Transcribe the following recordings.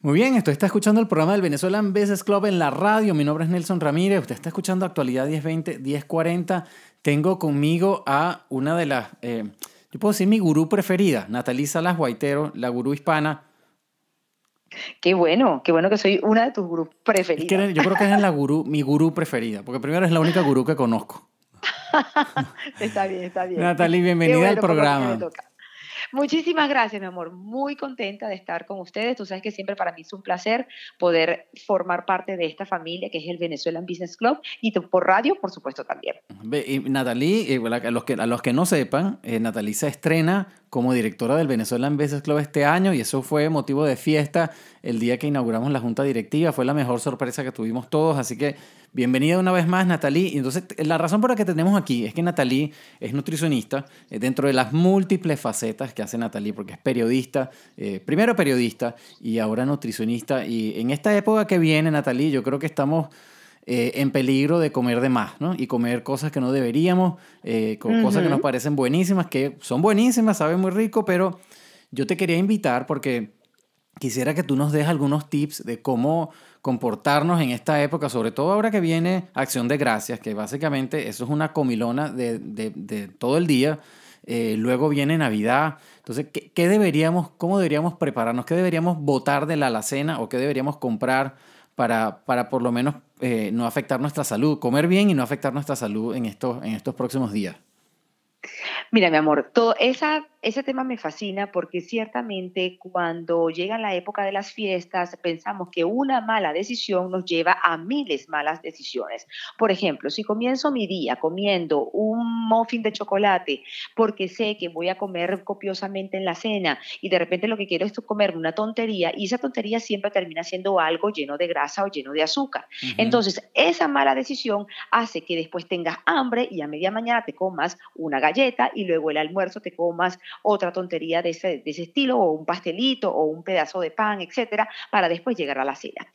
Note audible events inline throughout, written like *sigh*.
Muy bien, esto está escuchando el programa del Venezuelan Business Club en la radio. Mi nombre es Nelson Ramírez. Usted está escuchando Actualidad 1020, 1040. Tengo conmigo a una de las, eh, yo puedo decir mi gurú preferida, Natalí Salas Guaitero, la gurú hispana. Qué bueno, qué bueno que soy una de tus gurús preferidas. yo creo que es la gurú, mi gurú preferida, porque primero es la única gurú que conozco. *laughs* está bien, está bien. Natalie, bienvenida al programa. Muchísimas gracias, mi amor. Muy contenta de estar con ustedes. Tú sabes que siempre para mí es un placer poder formar parte de esta familia que es el Venezuelan Business Club y por radio, por supuesto, también. Y Natalie, eh, a los que, no sepan, eh, Natalie se estrena como directora del Venezuelan Business Club este año y eso fue motivo de fiesta el día que inauguramos la junta directiva. Fue la mejor sorpresa que tuvimos todos, así que bienvenida una vez más, Natalie. Y entonces, la razón por la que tenemos aquí es que Natalie es nutricionista eh, dentro de las múltiples facetas que hace Natalie, porque es periodista, eh, primero periodista y ahora nutricionista. Y en esta época que viene, Natalie, yo creo que estamos eh, en peligro de comer de más, ¿no? Y comer cosas que no deberíamos, eh, cosas que nos parecen buenísimas, que son buenísimas, saben muy rico, pero yo te quería invitar porque quisiera que tú nos des algunos tips de cómo comportarnos en esta época, sobre todo ahora que viene Acción de Gracias, que básicamente eso es una comilona de, de, de todo el día. Eh, luego viene Navidad. Entonces, ¿qué, ¿qué, deberíamos, cómo deberíamos prepararnos? ¿Qué deberíamos botar de la alacena o qué deberíamos comprar para, para por lo menos eh, no afectar nuestra salud, comer bien y no afectar nuestra salud en estos, en estos próximos días. Mira, mi amor, todo esa ese tema me fascina porque ciertamente cuando llega la época de las fiestas pensamos que una mala decisión nos lleva a miles malas decisiones. Por ejemplo, si comienzo mi día comiendo un muffin de chocolate porque sé que voy a comer copiosamente en la cena y de repente lo que quiero es comerme una tontería y esa tontería siempre termina siendo algo lleno de grasa o lleno de azúcar. Entonces, esa mala decisión hace que después tengas hambre y a media mañana te comas una galleta y luego el almuerzo te comas otra tontería de ese, de ese estilo, o un pastelito, o un pedazo de pan, etcétera, para después llegar a la cena.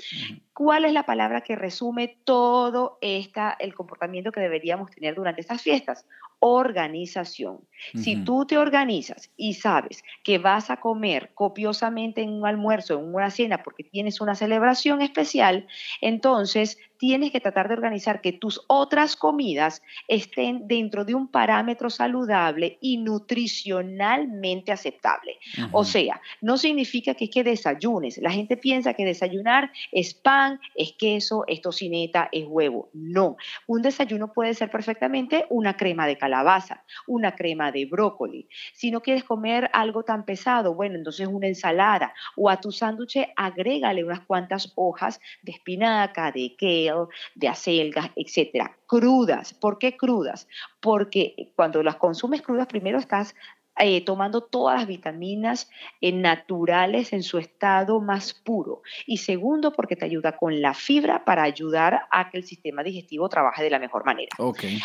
¿Cuál es la palabra que resume todo esta, el comportamiento que deberíamos tener durante estas fiestas? Organización. Si tú te organizas y sabes que vas a comer copiosamente en un almuerzo, en una cena, porque tienes una celebración especial, entonces tienes que tratar de organizar que tus otras comidas estén dentro de un parámetro saludable y nutricionalmente aceptable. O sea, no significa que es que desayunes. La gente piensa que desayunar es pan, es queso, es tocineta, es huevo. No, un desayuno puede ser perfectamente una crema de calabaza, una crema de brócoli. Si no quieres comer algo tan pesado, bueno, entonces una ensalada o a tu sándwich agrégale unas cuantas hojas de espinaca, de kale, de acelgas, etcétera, crudas. ¿Por qué crudas? Porque cuando las consumes crudas, primero estás eh, tomando todas las vitaminas eh, naturales en su estado más puro. Y segundo, porque te ayuda con la fibra para ayudar a que el sistema digestivo trabaje de la mejor manera.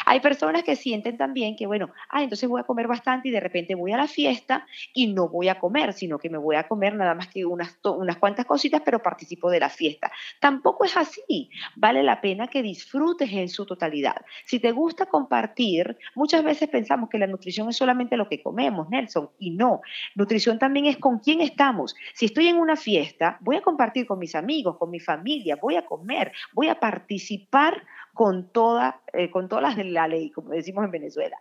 Hay personas que sienten también que, bueno, ah, entonces voy a comer bastante y de repente voy a la fiesta y no voy a comer, sino que me voy a comer nada más que unas, unas cuantas cositas, pero participo de la fiesta. Tampoco es así. Vale la pena que disfrutes en su totalidad. Si te gusta compartir, muchas veces pensamos que la nutrición es solamente lo que comemos Nelson, y no. Nutrición también es con quién estamos. Si estoy en una fiesta, voy a compartir con mis amigos, con mi familia, voy a comer, voy a participar con, toda, eh, con todas las de la ley, como decimos en Venezuela.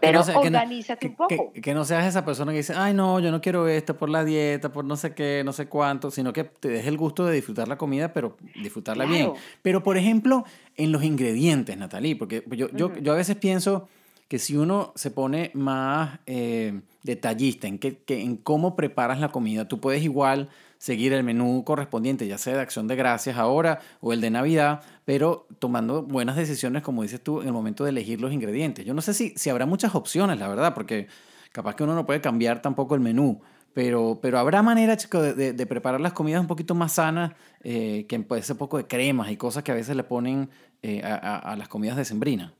Pero organízate un poco. Que, no seas esa persona que dice, ay, no, yo no quiero esto por la dieta, por no sé qué, no sé cuánto, sino que te des el gusto de disfrutar la comida, pero disfrutarla bien. Pero, por ejemplo, en los ingredientes, Natalie, porque yo, yo, yo a veces pienso que si uno se pone más eh, detallista en, que, en cómo preparas la comida, tú puedes igual seguir el menú correspondiente, ya sea de acción de gracias ahora o el de Navidad, pero tomando buenas decisiones, como dices tú, en el momento de elegir los ingredientes. Yo no sé si, si habrá muchas opciones, la verdad, porque capaz que uno no puede cambiar tampoco el menú, pero, pero habrá manera, chicos, de, preparar las comidas un poquito más sanas, eh, que puede poco de cremas y cosas que a veces le ponen eh, a, a, las comidas de sembrina.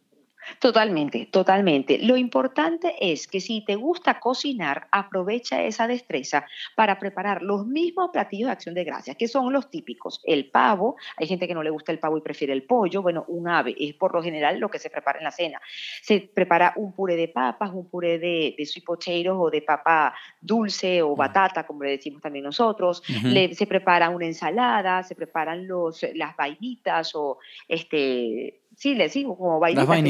Totalmente, totalmente. Lo importante es que si te gusta cocinar, aprovecha esa destreza para preparar los mismos platillos de acción de gracias, que son los típicos. El pavo, hay gente que no le gusta el pavo y prefiere el pollo, bueno, un ave es por lo general lo que se prepara en la cena. Se prepara un puré de papas, un puré de, de sweet potatoes o de papa dulce o batata, como le decimos también nosotros. se prepara una ensalada, se preparan los, las vainitas o este sí, les digo, como vainitas,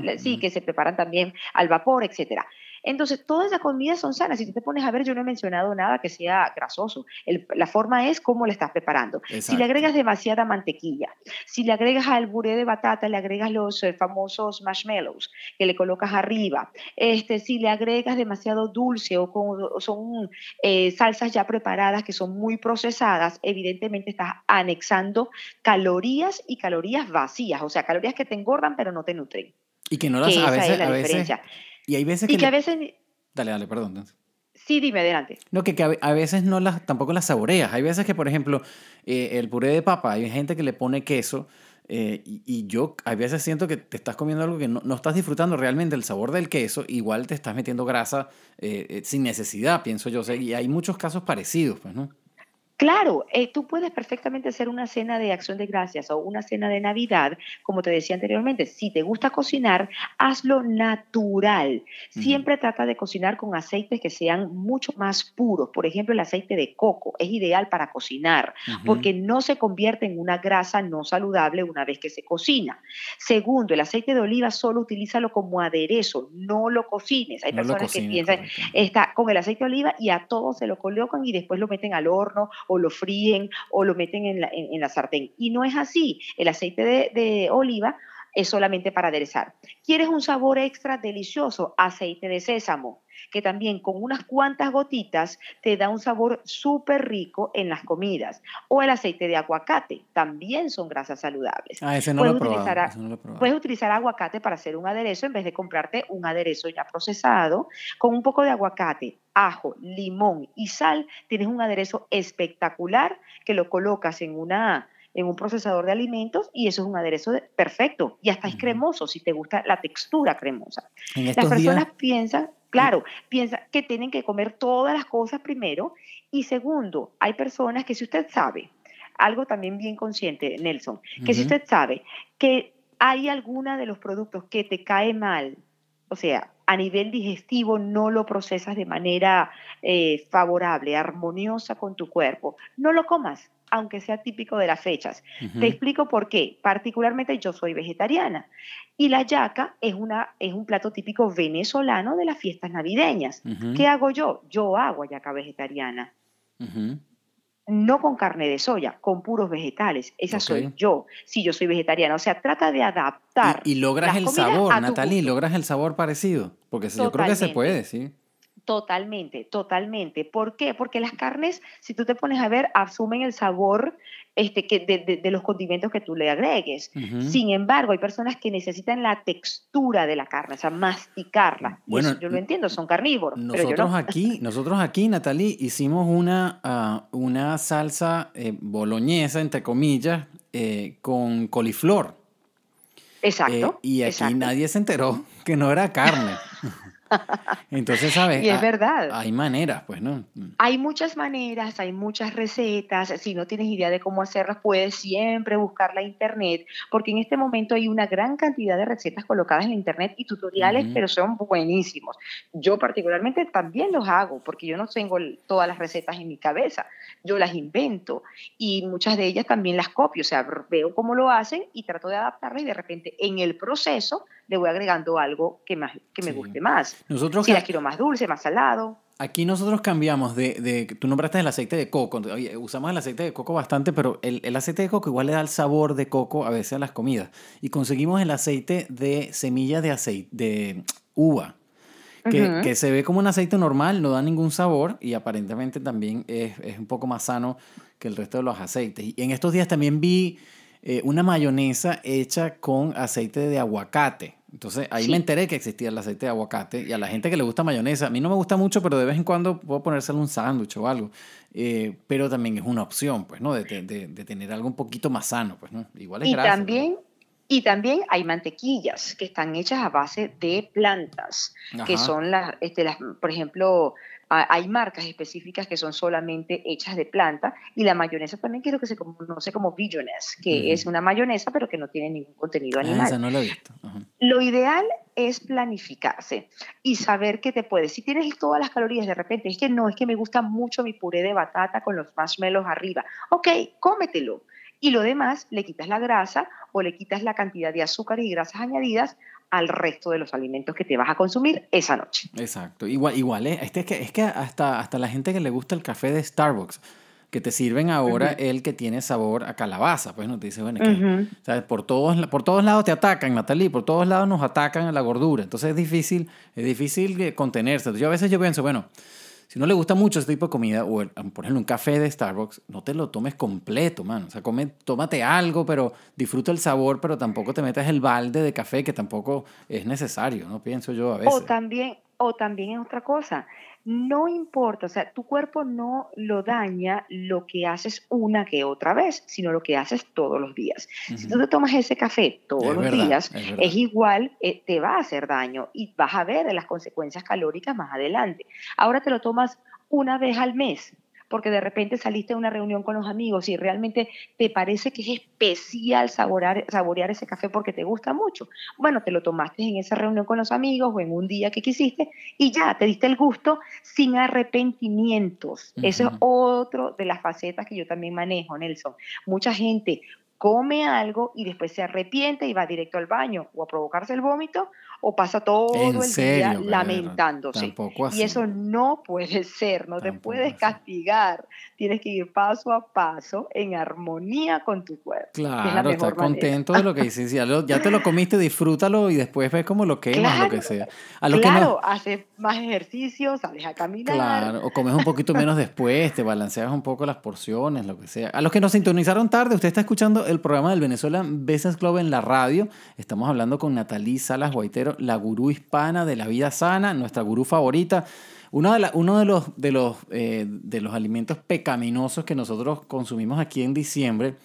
que sí, que se preparan también al vapor, etcétera. Entonces, todas esas comidas son sanas. Si tú te pones a ver, yo no he mencionado nada que sea grasoso. la forma es cómo le estás preparando. Si le agregas demasiada mantequilla, si le agregas al buré de batata, le agregas los eh, famosos marshmallows que le colocas arriba. Este, si le agregas demasiado dulce o, son eh, salsas ya preparadas que son muy procesadas, evidentemente estás anexando calorías y calorías vacías, o sea, calorías que te engordan pero no te nutren. Y que no las a veces, a veces, y hay veces que... a veces... Dale, dale, perdón. Sí, dime, adelante. No, que, a veces no las, tampoco las saboreas. Hay veces que, por ejemplo, eh, el puré de papa, hay gente que le pone queso eh, y, yo a veces siento que te estás comiendo algo que no, no, estás disfrutando realmente el sabor del queso, igual te estás metiendo grasa eh, sin necesidad, pienso yo. y hay muchos casos parecidos, pues, ¿no? Claro, eh, tú puedes perfectamente hacer una cena de acción de gracias o una cena de Navidad, como te decía anteriormente. Si te gusta cocinar, hazlo natural. Siempre trata de cocinar con aceites que sean mucho más puros. Por ejemplo, el aceite de coco es ideal para cocinar porque no se convierte en una grasa no saludable una vez que se cocina. Segundo, el aceite de oliva solo utilízalo como aderezo, no lo cocines. Hay personas que piensan, está con el aceite de oliva y a todo se lo colocan y después lo meten al horno o lo fríen o lo meten en la, sartén. Y no es así. El aceite de oliva es solamente para aderezar. ¿Quieres un sabor extra delicioso? Aceite de sésamo que también con unas cuantas gotitas te da un sabor súper rico en las comidas. O el aceite de aguacate, también son grasas saludables. Ah, ese no, puedes, lo utilizar, no puedes utilizar aguacate para hacer un aderezo en vez de comprarte un aderezo ya procesado. Con un poco de aguacate, ajo, limón y sal, tienes un aderezo espectacular que lo colocas en una en un procesador de alimentos y eso es un aderezo perfecto y hasta es cremoso si te gusta la textura cremosa. Las personas piensan, Claro, piensa que tienen que comer todas las cosas primero. Y segundo, hay personas que si usted sabe, algo también bien consciente, Nelson, que si usted sabe que hay alguna de los productos que te cae mal, o sea, a nivel digestivo no lo procesas de manera eh, favorable, armoniosa con tu cuerpo, no lo comas aunque sea típico de las fechas. Te explico por qué. Particularmente yo soy vegetariana y la yaca es, una, es un plato típico venezolano de las fiestas navideñas. ¿Qué hago yo? Yo hago yaca vegetariana. No con carne de soya, con puros vegetales. Esa soy yo. Si yo soy vegetariana. O sea, trata de adaptar. Y, logras el sabor, Natalie, logras el sabor parecido. Porque yo creo que se puede, sí. Totalmente, totalmente. ¿Por qué? Porque las carnes, si tú te pones a ver, asumen el sabor este, que de, los condimentos que tú le agregues. Sin embargo, hay personas que necesitan la textura de la carne, o sea, masticarla. Bueno, yo lo entiendo, son carnívoros. Nosotros aquí, *laughs* nosotros aquí, Natalie, hicimos una, ah, una salsa eh, boloñesa, entre comillas, eh, con coliflor. Exacto. Eh, y aquí nadie se enteró que no era carne. *laughs* Entonces, ¿sabes? *laughs* Y es verdad. Hay maneras, pues, ¿no? Hay muchas maneras, hay muchas recetas. Si no tienes idea de cómo hacerlas, puedes siempre buscar la internet, porque en este momento hay una gran cantidad de recetas colocadas en la internet y tutoriales, pero son buenísimos. Yo particularmente también los hago, porque yo no tengo todas las recetas en mi cabeza. Yo las invento y muchas de ellas también las copio, o sea, veo cómo lo hacen y trato de adaptarlas y de repente en el proceso le voy agregando algo que, más, que me guste más. Nosotros si la quiero más dulce, más salado. Aquí nosotros cambiamos de, de, tú nombraste el aceite de coco, usamos el aceite de coco bastante, pero el, el, aceite de coco igual le da el sabor de coco a veces a las comidas. Y conseguimos el aceite de semilla de aceite, de uva, que, que, se ve como un aceite normal, no da ningún sabor y aparentemente también es, es, un poco más sano que el resto de los aceites. Y en estos días también vi eh, una mayonesa hecha con aceite de aguacate. Entonces ahí me enteré que existía el aceite de aguacate y a la gente que le gusta mayonesa, a mí no me gusta mucho, pero de vez en cuando puedo ponérselo un sándwich o algo. Eh, pero también es una opción, pues, ¿no? De, de, de, tener algo un poquito más sano, pues, ¿no? Igual es y también Y también hay mantequillas que están hechas a base de plantas, que son las, este, las, por ejemplo, hay marcas específicas que son solamente hechas de planta y la mayonesa también quiero que se conoce como Visiones, que es una mayonesa pero que no tiene ningún contenido ah, animal. esa no lo he visto. Lo ideal es planificarse y saber que te puedes. Si tienes todas las calorías de repente, es que no, es que me gusta mucho mi puré de batata con los marshmallows arriba. Ok, cómetelo y lo demás le quitas la grasa o le quitas la cantidad de azúcar y grasas añadidas al resto de los alimentos que te vas a consumir esa noche. Exacto, igual, igual ¿eh? este es que, es que hasta, hasta la gente que le gusta el café de Starbucks, que te sirven ahora el que tiene sabor a calabaza, pues no te dice, bueno, por todos por todos lados te atacan, Natalie, por todos lados nos atacan a la gordura, entonces es difícil, es difícil contenerse. yo a veces yo pienso, bueno, si no le gusta mucho este tipo de comida, o por ejemplo un café de Starbucks, no te lo tomes completo, mano. O sea, come, tómate algo, pero disfruta el sabor, pero tampoco te metas el balde de café que tampoco es necesario, ¿no? Pienso yo a veces. O también, o también es otra cosa no importa, o sea, tu cuerpo no lo daña lo que haces una que otra vez, sino lo que haces todos los días. Si tú te tomas ese café todos los días, es, igual, eh, te va a hacer daño y vas a ver las consecuencias calóricas más adelante. Ahora te lo tomas una vez al mes, porque de repente saliste a una reunión con los amigos y realmente te parece que es especial saborear, saborear ese café porque te gusta mucho. Bueno, te lo tomaste en esa reunión con los amigos o en un día que quisiste y ya, te diste el gusto sin arrepentimientos. Eso es otro de las facetas que yo también manejo, Nelson. Mucha gente come algo y después se arrepiente y va directo al baño o a provocarse el vómito o pasa todo el día lamentándose. Y eso no puede ser, no te puedes castigar. Tienes que ir paso a paso en armonía con tu cuerpo. Claro, estar contento de lo que dices. Ya, te lo comiste, disfrútalo y después ves como lo quemas, lo que sea. A lo claro, que haces más ejercicio, sales a caminar. Claro, o comes un poquito menos después, te balanceas un poco las porciones, lo que sea. A los que nos sintonizaron tarde, usted está escuchando el programa del Venezuela Business Club en la radio. Estamos hablando con Natalí Salas Guaitero la gurú hispana de la vida sana, nuestra gurú favorita. Uno de, uno de los, de, los, eh, de los alimentos pecaminosos que nosotros consumimos aquí en diciembre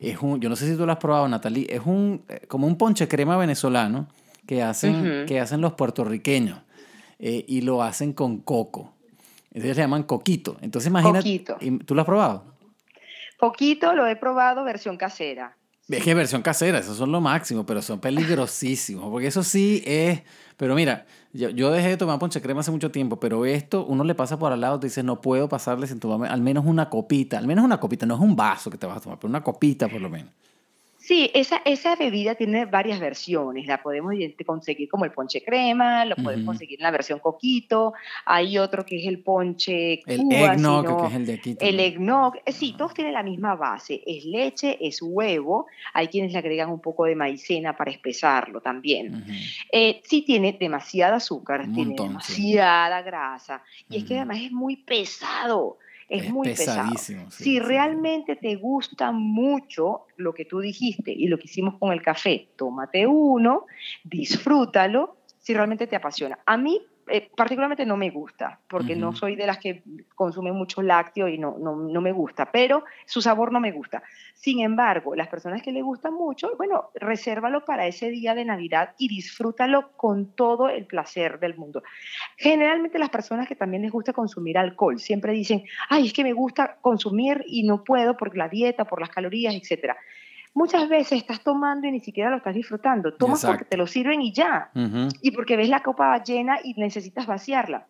es un, yo no sé si tú lo has probado, Natalie, es un, eh, como un ponche crema venezolano que hacen, que hacen los puertorriqueños eh, y lo hacen con coco. Ellos se llaman coquito. Entonces imagínate, ¿tú lo has probado? Coquito lo he probado versión casera. Es que versión casera, esos son lo máximo, pero son peligrosísimos, porque eso sí es... Pero mira, yo, yo dejé de tomar ponche crema hace mucho tiempo, pero esto uno le pasa por al lado, te dice, no puedo pasarle sin tomar al menos una copita, al menos una copita, no es un vaso que te vas a tomar, pero una copita por lo menos. Sí, esa, esa bebida tiene varias versiones. La podemos conseguir como el ponche crema, lo podemos conseguir en la versión coquito. Hay otro que es el ponche El eggnog, que es el de aquí. El eggnog. Eh, sí, todos tienen la misma base. Es leche, es huevo. Hay quienes le agregan un poco de maicena para espesarlo también. Eh, sí tiene demasiada azúcar, tiene demasiada grasa. Y es que además es muy pesado es, muy pesado. si realmente te gusta mucho lo que tú dijiste y lo que hicimos con el café, tómate uno, disfrútalo, si realmente te apasiona. A mí eh, particularmente no me gusta, porque no soy de las que consumen mucho lácteo y no, no, no, me gusta, pero su sabor no me gusta. Sin embargo, las personas que le gustan mucho, bueno, resérvalo para ese día de Navidad y disfrútalo con todo el placer del mundo. Generalmente las personas que también les gusta consumir alcohol siempre dicen, ay, es que me gusta consumir y no puedo por la dieta, por las calorías, etcétera muchas veces estás tomando y ni siquiera lo estás disfrutando. Tomas porque te lo sirven y ya. Y porque ves la copa llena y necesitas vaciarla.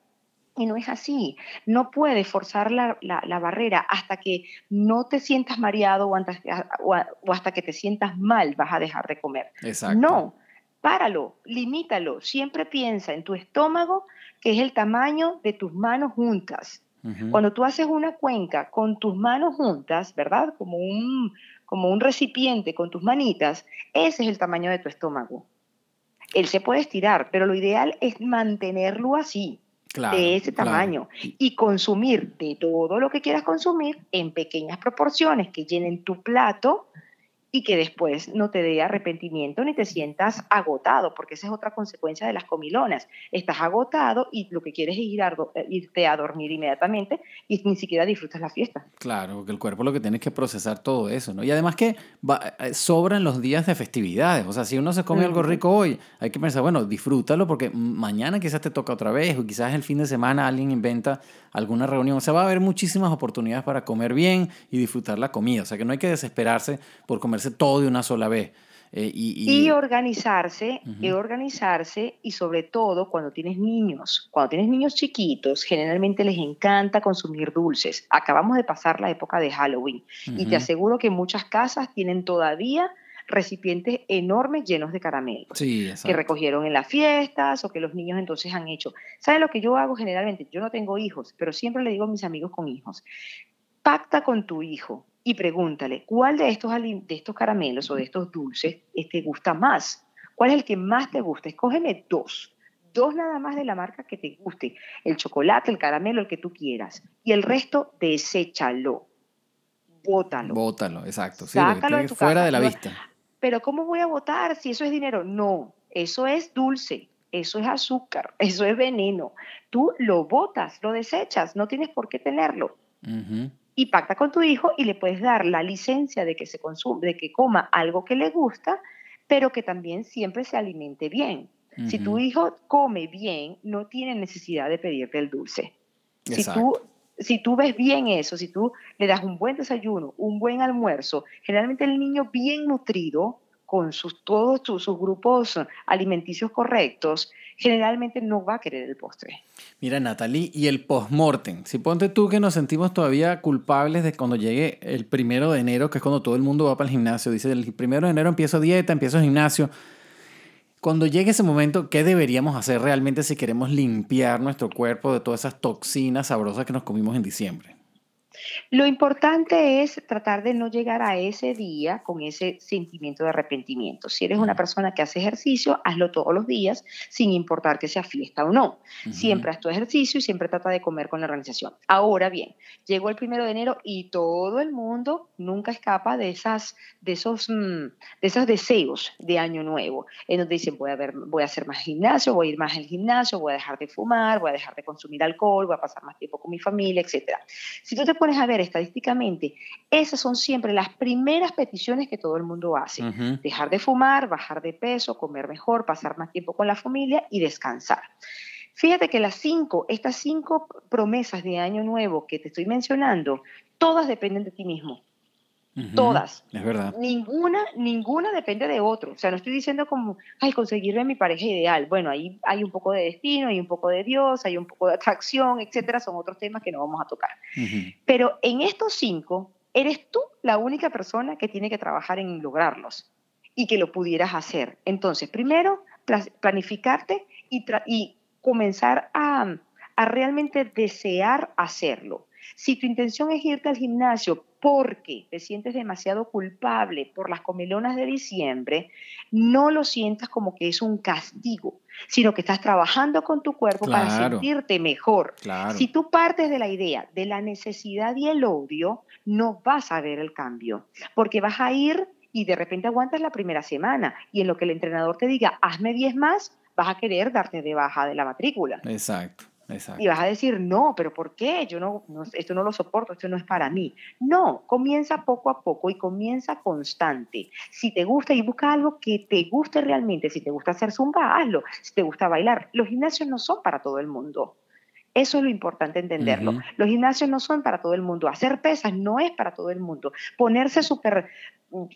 Y no es así. No puedes forzar la, barrera hasta que no te sientas mareado o hasta, o hasta, que te sientas mal vas a dejar de comer. Exacto. No, páralo, limítalo. Siempre piensa en tu estómago, que es el tamaño de tus manos juntas. Cuando tú haces una cuenca con tus manos juntas, ¿verdad? Como un, como un recipiente con tus manitas, ese es el tamaño de tu estómago. Él se puede estirar, pero lo ideal es mantenerlo así, de ese tamaño, y consumir de todo lo que quieras consumir en pequeñas proporciones que llenen tu plato y que después no te dé arrepentimiento ni te sientas agotado, porque esa es otra consecuencia de las comilonas. Estás agotado y lo que quieres es ir a, eh, irte a dormir inmediatamente y ni siquiera disfrutas la fiesta. Claro, porque el cuerpo lo que tiene que procesar todo eso, ¿no? Y además que eh, sobran los días de festividades, o sea, si uno se come algo rico hoy, hay que pensar, bueno, disfrútalo porque mañana quizás te toca otra vez o quizás el fin de semana alguien inventa alguna reunión, o sea, va a haber muchísimas oportunidades para comer bien y disfrutar la comida, o sea, que no hay que desesperarse por comer todo de una sola vez. Eh, y, organizarse, y organizarse, y sobre todo cuando tienes niños, cuando tienes niños chiquitos, generalmente les encanta consumir dulces. Acabamos de pasar la época de Halloween y te aseguro que muchas casas tienen todavía recipientes enormes llenos de caramelos que recogieron en las fiestas o que los niños entonces han hecho. ¿Sabes lo que yo hago generalmente? Yo no tengo hijos, pero siempre le digo a mis amigos con hijos, pacta con tu hijo y pregúntale, ¿cuál de estos, de estos caramelos o de estos dulces te gusta más? ¿Cuál es el que más te gusta? Escógeme dos. Dos nada más de la marca que te guste. El chocolate, el caramelo, el que tú quieras. Y el resto, deséchalo. Bótalo. Bótalo, exacto. Sácalo fuera de la vista. Pero ¿cómo voy a votar si eso es dinero? No, eso es dulce. Eso es azúcar, *laughs* eso es veneno. Tú lo botas, lo desechas, no tienes por qué tenerlo y pacta con tu hijo y le puedes dar la licencia de que se consume, de que coma algo que le gusta, pero que también siempre se alimente bien. Si tu hijo come bien, no tiene necesidad de pedirte el dulce. Si tú, si tú ves bien eso, si tú le das un buen desayuno, un buen almuerzo, generalmente el niño bien nutrido, con sus, todos sus, sus grupos alimenticios correctos, generalmente no va a querer el postre. Mira, Natalie, y el postmortem. Si ponte tú que nos sentimos todavía culpables de cuando llegue el primero de enero, que es cuando todo el mundo va para el gimnasio. Dice, el primero de enero empiezo dieta, empiezo gimnasio. Cuando llegue ese momento, ¿qué deberíamos hacer realmente si queremos limpiar nuestro cuerpo de todas esas toxinas sabrosas que nos comimos en diciembre? Lo importante es tratar de no llegar a ese día con ese sentimiento de arrepentimiento. Si eres una persona que hace ejercicio, hazlo todos los días, sin importar que sea fiesta o no. Siempre haz tu ejercicio y siempre trata de comer con la organización. Ahora bien, llegó el primero de enero y todo el mundo nunca escapa de, esas, de, esos, mm, de esos deseos de año nuevo, en donde dicen voy a, ver, voy a hacer más gimnasio, voy a ir más al gimnasio, voy a dejar de fumar, voy a dejar de consumir alcohol, voy a pasar más tiempo con mi familia, etc. Si tú te pones a ver estadísticamente, esas son siempre las primeras peticiones que todo el mundo hace. Dejar de fumar, bajar de peso, comer mejor, pasar más tiempo con la familia y descansar. Fíjate que las cinco, estas cinco promesas de año nuevo que te estoy mencionando, todas dependen de ti mismo. Todas. Es verdad. Ninguna, ninguna depende de otro. O sea, no estoy diciendo como, ay, conseguirme mi pareja ideal. Bueno, ahí hay un poco de destino, hay un poco de Dios, hay un poco de atracción, etcétera. Son otros temas que no vamos a tocar. Pero en estos cinco, eres tú la única persona que tiene que trabajar en lograrlos y que lo pudieras hacer. Entonces, primero, planificarte y, y comenzar a, a realmente desear hacerlo. Si tu intención es irte al gimnasio porque te sientes demasiado culpable por las comilonas de diciembre, no lo sientas como que es un castigo, sino que estás trabajando con tu cuerpo para sentirte mejor. Si tú partes de la idea de la necesidad y el odio, no vas a ver el cambio, porque vas a ir y de repente aguantas la primera semana y en lo que el entrenador te diga, hazme 10 más, vas a querer darte de baja de la matrícula. Exacto. Y vas a decir, no, pero ¿por qué? Yo no, esto no lo soporto, esto no es para mí. No, comienza poco a poco y comienza constante. Si te gusta y busca algo que te guste realmente, si te gusta hacer zumba, hazlo. Si te gusta bailar, los gimnasios no son para todo el mundo. Eso es lo importante entenderlo. Los gimnasios no son para todo el mundo. Hacer pesas no es para todo el mundo. Ponerse súper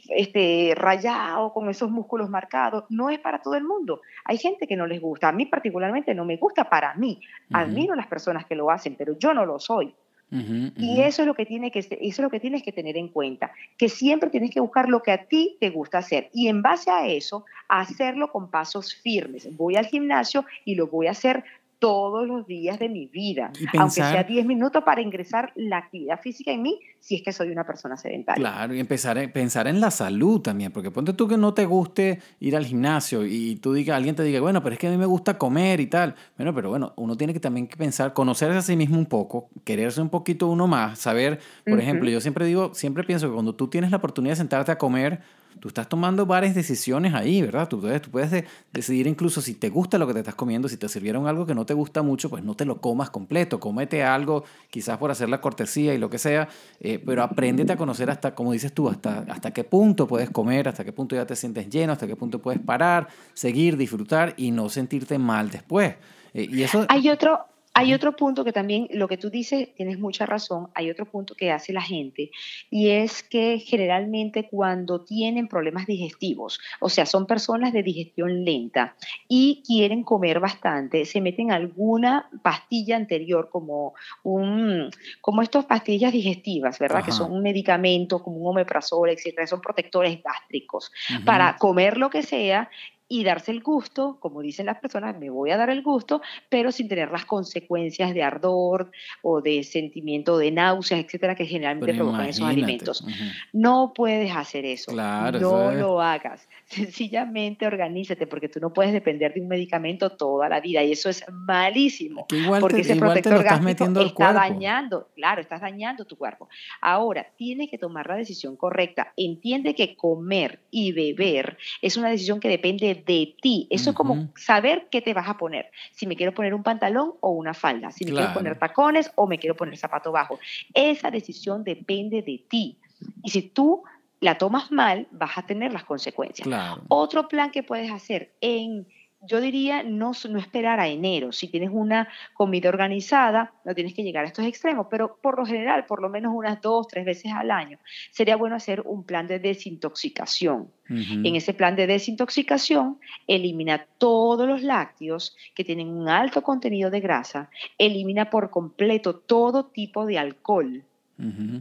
este, rayado con esos músculos marcados no es para todo el mundo. Hay gente que no les gusta. A mí particularmente no me gusta para mí. Admiro a las personas que lo hacen, pero yo no lo soy. Y eso es lo que tiene que eso es lo que tienes que tener en cuenta, que siempre tienes que buscar lo que a ti te gusta hacer y en base a eso hacerlo con pasos firmes. Voy al gimnasio y lo voy a hacer todos los días de mi vida, aunque sea 10 minutos para ingresar la actividad física en mí, si es que soy una persona sedentaria. Claro, y empezar a pensar en la salud también, porque ponte tú que no te guste ir al gimnasio y tú digas, alguien te diga, bueno, pero es que a mí me gusta comer y tal. Bueno, pero bueno, uno tiene que también pensar, conocerse a sí mismo un poco, quererse un poquito uno más, saber, por ejemplo, yo siempre digo, siempre pienso que cuando tú tienes la oportunidad de sentarte a comer, tú estás tomando varias decisiones ahí, ¿verdad? Tú, tú puedes decidir incluso si te gusta lo que te estás comiendo, si te sirvieron algo que no te gusta mucho, pues no te lo comas completo, cómete algo, quizás por hacer la cortesía y lo que sea, eh, pero apréndete a conocer hasta, como dices tú, hasta, hasta qué punto puedes comer, hasta qué punto ya te sientes lleno, hasta qué punto puedes parar, seguir, disfrutar y no sentirte mal después. Eh, y eso... Hay otro, hay otro punto que también, lo que tú dices, tienes mucha razón, hay otro punto que hace la gente y es que generalmente cuando tienen problemas digestivos, o sea, son personas de digestión lenta y quieren comer bastante, se meten alguna pastilla anterior como un, como estas pastillas digestivas, ¿verdad? Que son un medicamento como un omeprazol, etcétera, son protectores gástricos para comer lo que sea y darse el gusto, como dicen las personas, me voy a dar el gusto, pero sin tener las consecuencias de ardor o de sentimiento de náuseas, etcétera, que generalmente provocan esos alimentos. No puedes hacer eso. no lo hagas. *laughs* Sencillamente organízate, porque tú no puedes depender de un medicamento toda la vida y eso es malísimo. porque ese protector gástrico está dañando, claro, estás dañando tu cuerpo. Ahora, tienes que tomar la decisión correcta. Entiende que comer y beber es una decisión que depende de ti. Eso es como saber qué te vas a poner. Si me quiero poner un pantalón o una falda, si me quiero poner tacones o me quiero poner zapato bajo. Esa decisión depende de ti. Y si tú la tomas mal, vas a tener las consecuencias. Otro plan que puedes hacer en yo diría no, no esperar a enero. Si tienes una comida organizada, no tienes que llegar a estos extremos, pero por lo general, por lo menos unas dos, tres veces al año, sería bueno hacer un plan de desintoxicación. En ese plan de desintoxicación, elimina todos los lácteos que tienen un alto contenido de grasa, elimina por completo todo tipo de alcohol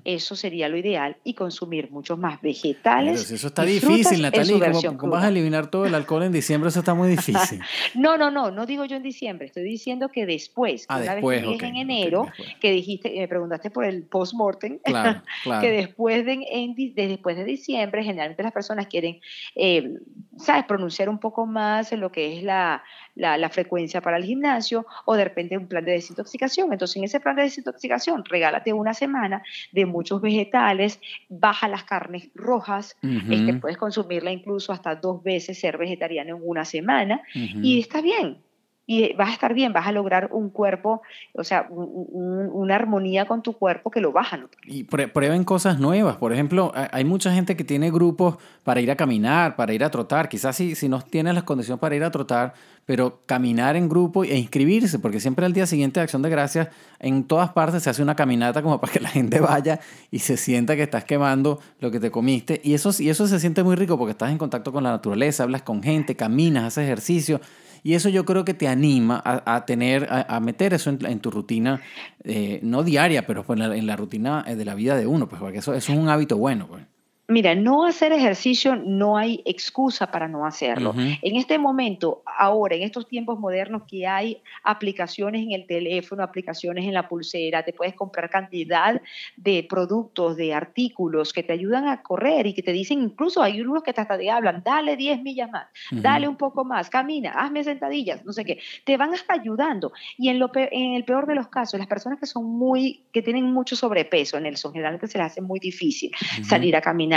eso sería lo ideal y consumir muchos más vegetales. eso está difícil, Natalia. ¿Cómo, vas a eliminar todo el alcohol en diciembre? Eso está muy difícil. *laughs* no, no, no, no digo yo en diciembre. Estoy diciendo que después, ah, una vez que en enero, que dijiste, me preguntaste por el post-mortem, *laughs* que después de, después de diciembre, generalmente las personas quieren, eh, ¿sabes?, pronunciar un poco más en lo que es la, la, frecuencia para el gimnasio o de repente un plan de desintoxicación. Entonces, en ese plan de desintoxicación, regálate una semana de muchos vegetales, baja las carnes rojas, este, puedes consumirla incluso hasta dos veces, ser vegetariano en una semana, y está bien y vas a estar bien, vas a lograr un cuerpo, o sea, una armonía con tu cuerpo que lo baja. ¿no? Y prueben cosas nuevas. Por ejemplo, hay mucha gente que tiene grupos para ir a caminar, para ir a trotar. Quizás si, si no tienes las condiciones para ir a trotar, pero caminar en grupo e inscribirse, porque siempre al día siguiente de Acción de Gracias, en todas partes se hace una caminata como para que la gente vaya y se sienta que estás quemando lo que te comiste. Y eso, y eso se siente muy rico porque estás en contacto con la naturaleza, hablas con gente, caminas, haces ejercicio. Y eso yo creo que te anima a, tener, a, meter eso en, tu rutina, eh, no diaria, pero pues en la, rutina de la vida de uno, pues porque eso, eso es un hábito bueno. Pues. Mira, no hacer ejercicio no hay excusa para no hacerlo. En este momento, ahora, en estos tiempos modernos que hay aplicaciones en el teléfono, aplicaciones en la pulsera, te puedes comprar cantidad de productos, de artículos que te ayudan a correr y que te dicen, incluso hay unos que hasta te hablan, dale 10 millas más, dale un poco más, camina, hazme sentadillas, no sé qué. Te van hasta ayudando. Y en, lo en el peor de los casos, las personas que son muy, que tienen mucho sobrepeso, en el son generalmente se les hace muy difícil salir a caminar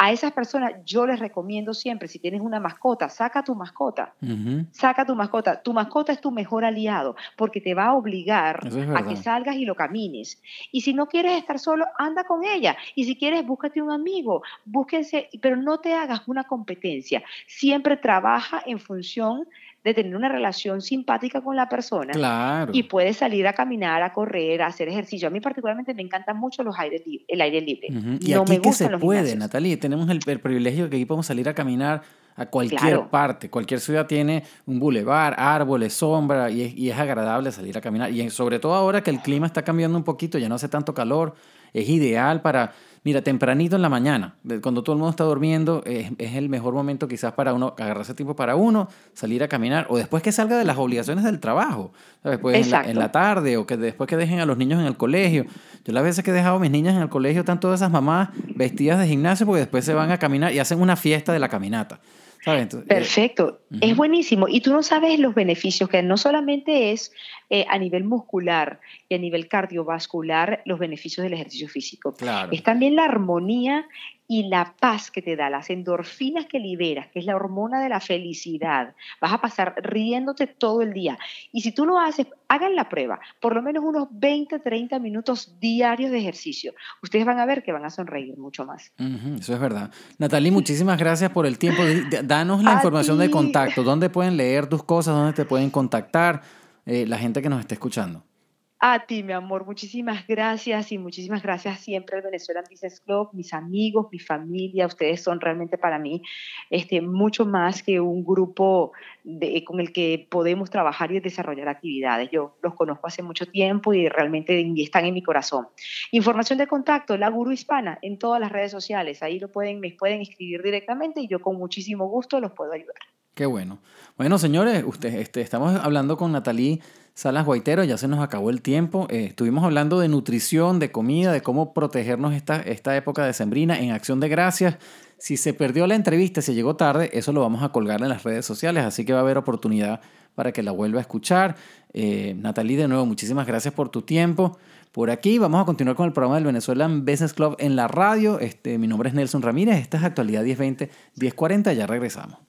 a esas personas yo les recomiendo siempre, si tienes una mascota, saca tu mascota, saca tu mascota. Tu mascota es tu mejor aliado porque te va a obligar a que salgas y lo camines. Y si no quieres estar solo, anda con ella. Y si quieres, búscate un amigo, búsquense, pero no te hagas una competencia. Siempre trabaja en función de tener una relación simpática con la persona claro. y puedes salir a caminar, a correr, a hacer ejercicio. A mí particularmente me encanta mucho los aire el aire libre. Y no aquí me que se puede, Natalia, tenemos el, privilegio de que aquí podemos salir a caminar a cualquier parte. Cualquier ciudad tiene un bulevar, árboles, sombra y es, y es, agradable salir a caminar. Y sobre todo ahora que el clima está cambiando un poquito, ya no hace tanto calor, es ideal para Mira, tempranito en la mañana, cuando todo el mundo está durmiendo, es, el mejor momento quizás para uno agarrarse tiempo para uno, salir a caminar, o después que salga de las obligaciones del trabajo, en la, en la, tarde, o que después que dejen a los niños en el colegio. Yo las veces que he dejado a mis niñas en el colegio, están todas esas mamás vestidas de gimnasio porque después se van a caminar y hacen una fiesta de la caminata. Eh, Perfecto, es buenísimo. Y tú no sabes los beneficios, que no solamente es eh, a nivel muscular y a nivel cardiovascular los beneficios del ejercicio físico. Claro. Es también la armonía y la paz que te da, las endorfinas que liberas, que es la hormona de la felicidad. Vas a pasar riéndote todo el día. Y si tú lo haces, hagan la prueba, por lo menos unos 20, 30 minutos diarios de ejercicio. Ustedes van a ver que van a sonreír mucho más. eso es verdad. Natalie, muchísimas gracias por el tiempo. Danos la información de contacto. ¿Dónde pueden leer tus cosas? ¿Dónde te pueden contactar eh, la gente que nos esté escuchando? A ti, mi amor, muchísimas gracias y muchísimas gracias siempre al Venezuelan Business Club, mis amigos, mi familia, ustedes son realmente para mí este, mucho más que un grupo de, con el que podemos trabajar y desarrollar actividades. Yo los conozco hace mucho tiempo y realmente están en mi corazón. Información de contacto, la Guru Hispana, en todas las redes sociales, ahí lo pueden, me pueden escribir directamente y yo con muchísimo gusto los puedo ayudar. Qué bueno. Bueno, señores, usted, este, estamos hablando con Natalie Salas Guaitero, ya se nos acabó el tiempo. Eh, estuvimos hablando de nutrición, de comida, de cómo protegernos esta, esta época de sembrina en acción de gracias. Si se perdió la entrevista, si llegó tarde, eso lo vamos a colgar en las redes sociales, así que va a haber oportunidad para que la vuelva a escuchar. Eh, Natalie, de nuevo, muchísimas gracias por tu tiempo. Por aquí vamos a continuar con el programa del Venezuelan Business Club en la radio. Este, mi nombre es Nelson Ramírez, esta es Actualidad 1020, 1040, ya regresamos.